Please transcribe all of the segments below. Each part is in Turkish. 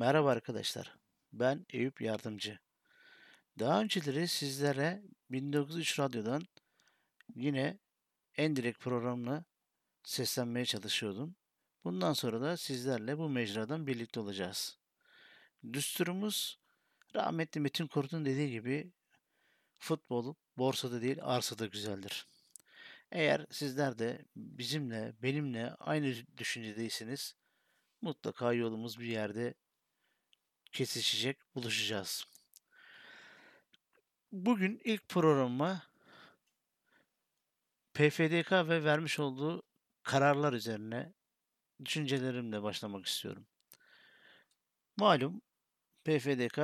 Merhaba arkadaşlar. Ben Eyüp Yardımcı. Daha önceleri sizlere 1903 Radyo'dan yine en direkt programla seslenmeye çalışıyordum. Bundan sonra da sizlerle bu mecradan birlikte olacağız. Düsturumuz rahmetli Metin Kurt'un dediği gibi futbol borsada değil arsada güzeldir. Eğer sizler de bizimle, benimle aynı düşüncedeyseniz mutlaka yolumuz bir yerde kesişecek, buluşacağız. Bugün ilk programıma PFDK ve vermiş olduğu kararlar üzerine düşüncelerimle başlamak istiyorum. Malum PFDK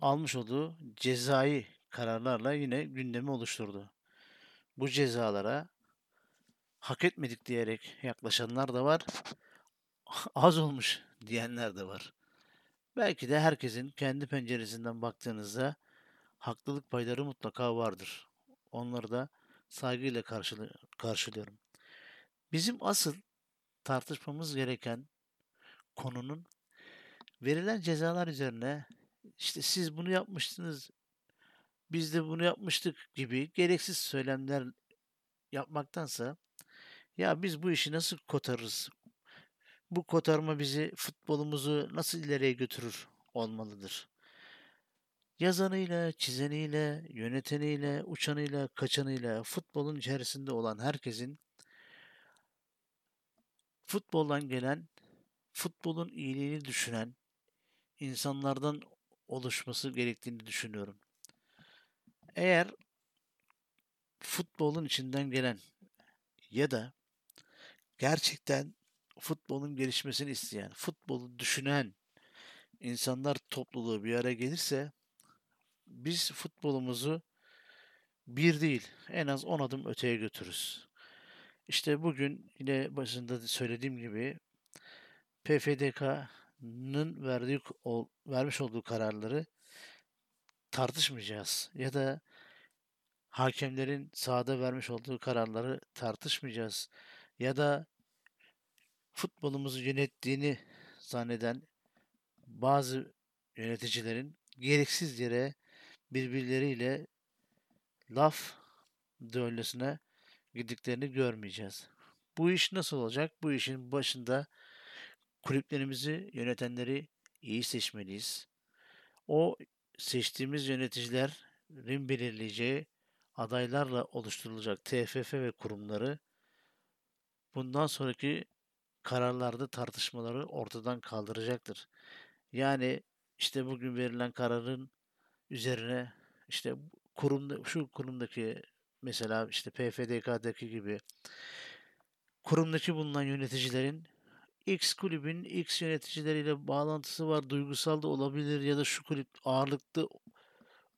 almış olduğu cezai kararlarla yine gündemi oluşturdu. Bu cezalara hak etmedik diyerek yaklaşanlar da var. Az olmuş diyenler de var. Belki de herkesin kendi penceresinden baktığınızda haklılık payları mutlaka vardır. Onları da saygıyla karşılı karşılıyorum. Bizim asıl tartışmamız gereken konunun verilen cezalar üzerine işte siz bunu yapmıştınız, biz de bunu yapmıştık gibi gereksiz söylemler yapmaktansa ya biz bu işi nasıl kotarırız, bu kotarma bizi, futbolumuzu nasıl ileriye götürür olmalıdır. Yazanıyla, çizeniyle, yöneteniyle, uçanıyla, kaçanıyla, futbolun içerisinde olan herkesin futboldan gelen, futbolun iyiliğini düşünen insanlardan oluşması gerektiğini düşünüyorum. Eğer futbolun içinden gelen ya da gerçekten futbolun gelişmesini isteyen, futbolu düşünen insanlar topluluğu bir araya gelirse biz futbolumuzu bir değil en az 10 adım öteye götürürüz. İşte bugün yine başında söylediğim gibi PFDK'nın verdiği vermiş olduğu kararları tartışmayacağız ya da hakemlerin sahada vermiş olduğu kararları tartışmayacağız ya da futbolumuzu yönettiğini zanneden bazı yöneticilerin gereksiz yere birbirleriyle laf döllesine gittiklerini görmeyeceğiz. Bu iş nasıl olacak? Bu işin başında kulüplerimizi yönetenleri iyi seçmeliyiz. O seçtiğimiz yöneticilerin belirleyeceği adaylarla oluşturulacak TFF ve kurumları bundan sonraki kararlarda tartışmaları ortadan kaldıracaktır. Yani işte bugün verilen kararın üzerine işte kurumda şu kurumdaki mesela işte PFDK'daki gibi kurumdaki bulunan yöneticilerin X kulübün X yöneticileriyle bağlantısı var, duygusal da olabilir ya da şu kulüp ağırlıklı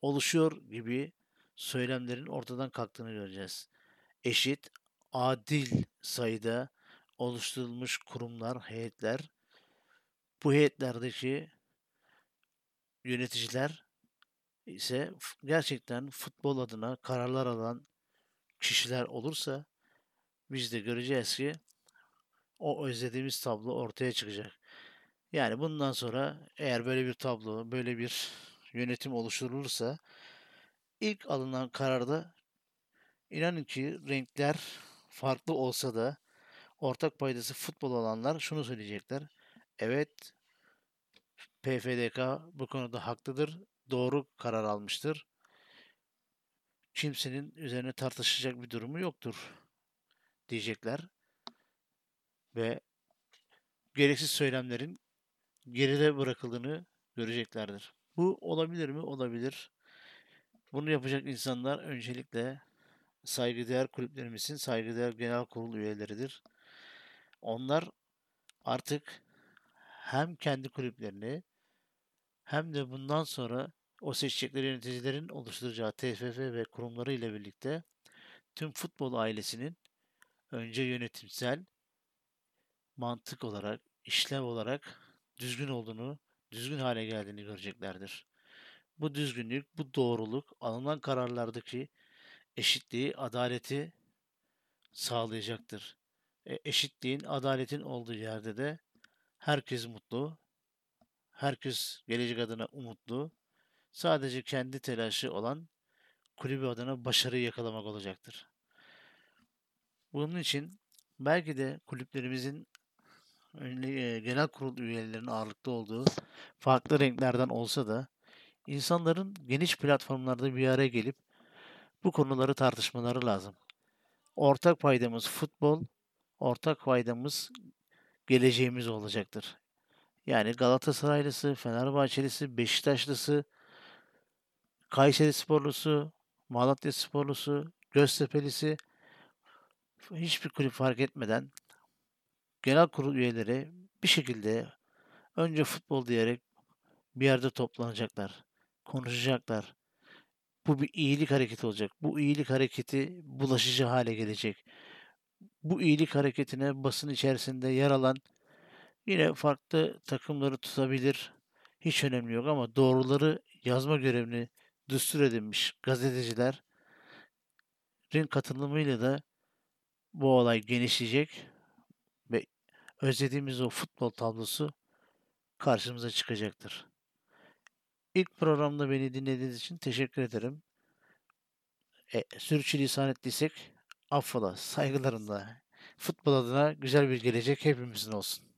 oluşuyor gibi söylemlerin ortadan kalktığını göreceğiz. Eşit, adil sayıda oluşturulmuş kurumlar, heyetler, bu heyetlerdeki yöneticiler ise gerçekten futbol adına kararlar alan kişiler olursa biz de göreceğiz ki o özlediğimiz tablo ortaya çıkacak. Yani bundan sonra eğer böyle bir tablo, böyle bir yönetim oluşturulursa ilk alınan kararda inanın ki renkler farklı olsa da ortak paydası futbol olanlar şunu söyleyecekler. Evet PFDK bu konuda haklıdır. Doğru karar almıştır. Kimsenin üzerine tartışacak bir durumu yoktur diyecekler. Ve gereksiz söylemlerin geride bırakıldığını göreceklerdir. Bu olabilir mi? Olabilir. Bunu yapacak insanlar öncelikle saygıdeğer kulüplerimizin saygıdeğer genel kurul üyeleridir. Onlar artık hem kendi kulüplerini hem de bundan sonra o seçecekleri yöneticilerin oluşturacağı TFF ve kurumları ile birlikte tüm futbol ailesinin önce yönetimsel mantık olarak, işlev olarak düzgün olduğunu, düzgün hale geldiğini göreceklerdir. Bu düzgünlük, bu doğruluk alınan kararlardaki eşitliği, adaleti sağlayacaktır. E, eşitliğin, adaletin olduğu yerde de herkes mutlu, Herkes gelecek adına umutlu. Sadece kendi telaşı olan kulübü adına başarıyı yakalamak olacaktır. Bunun için belki de kulüplerimizin e, genel kurul üyelerinin ağırlıklı olduğu farklı renklerden olsa da insanların geniş platformlarda bir araya gelip bu konuları tartışmaları lazım. Ortak paydamız futbol, ortak paydamız geleceğimiz olacaktır. Yani Galatasaraylısı, Fenerbahçelisi, Beşiktaşlısı, Kayseri Sporlusu, Malatya Sporlusu, Göztepe'lisi hiçbir kulüp fark etmeden genel kurul üyeleri bir şekilde önce futbol diyerek bir yerde toplanacaklar. Konuşacaklar. Bu bir iyilik hareketi olacak. Bu iyilik hareketi bulaşıcı hale gelecek. Bu iyilik hareketine basın içerisinde yer alan yine farklı takımları tutabilir. Hiç önemli yok ama doğruları yazma görevini düstur edinmiş gazetecilerin katılımıyla da bu olay genişleyecek ve özlediğimiz o futbol tablosu karşımıza çıkacaktır. İlk programda beni dinlediğiniz için teşekkür ederim. E, sürçülisan ettiysek affola, saygılarımla. Futbol adına güzel bir gelecek hepimizin olsun.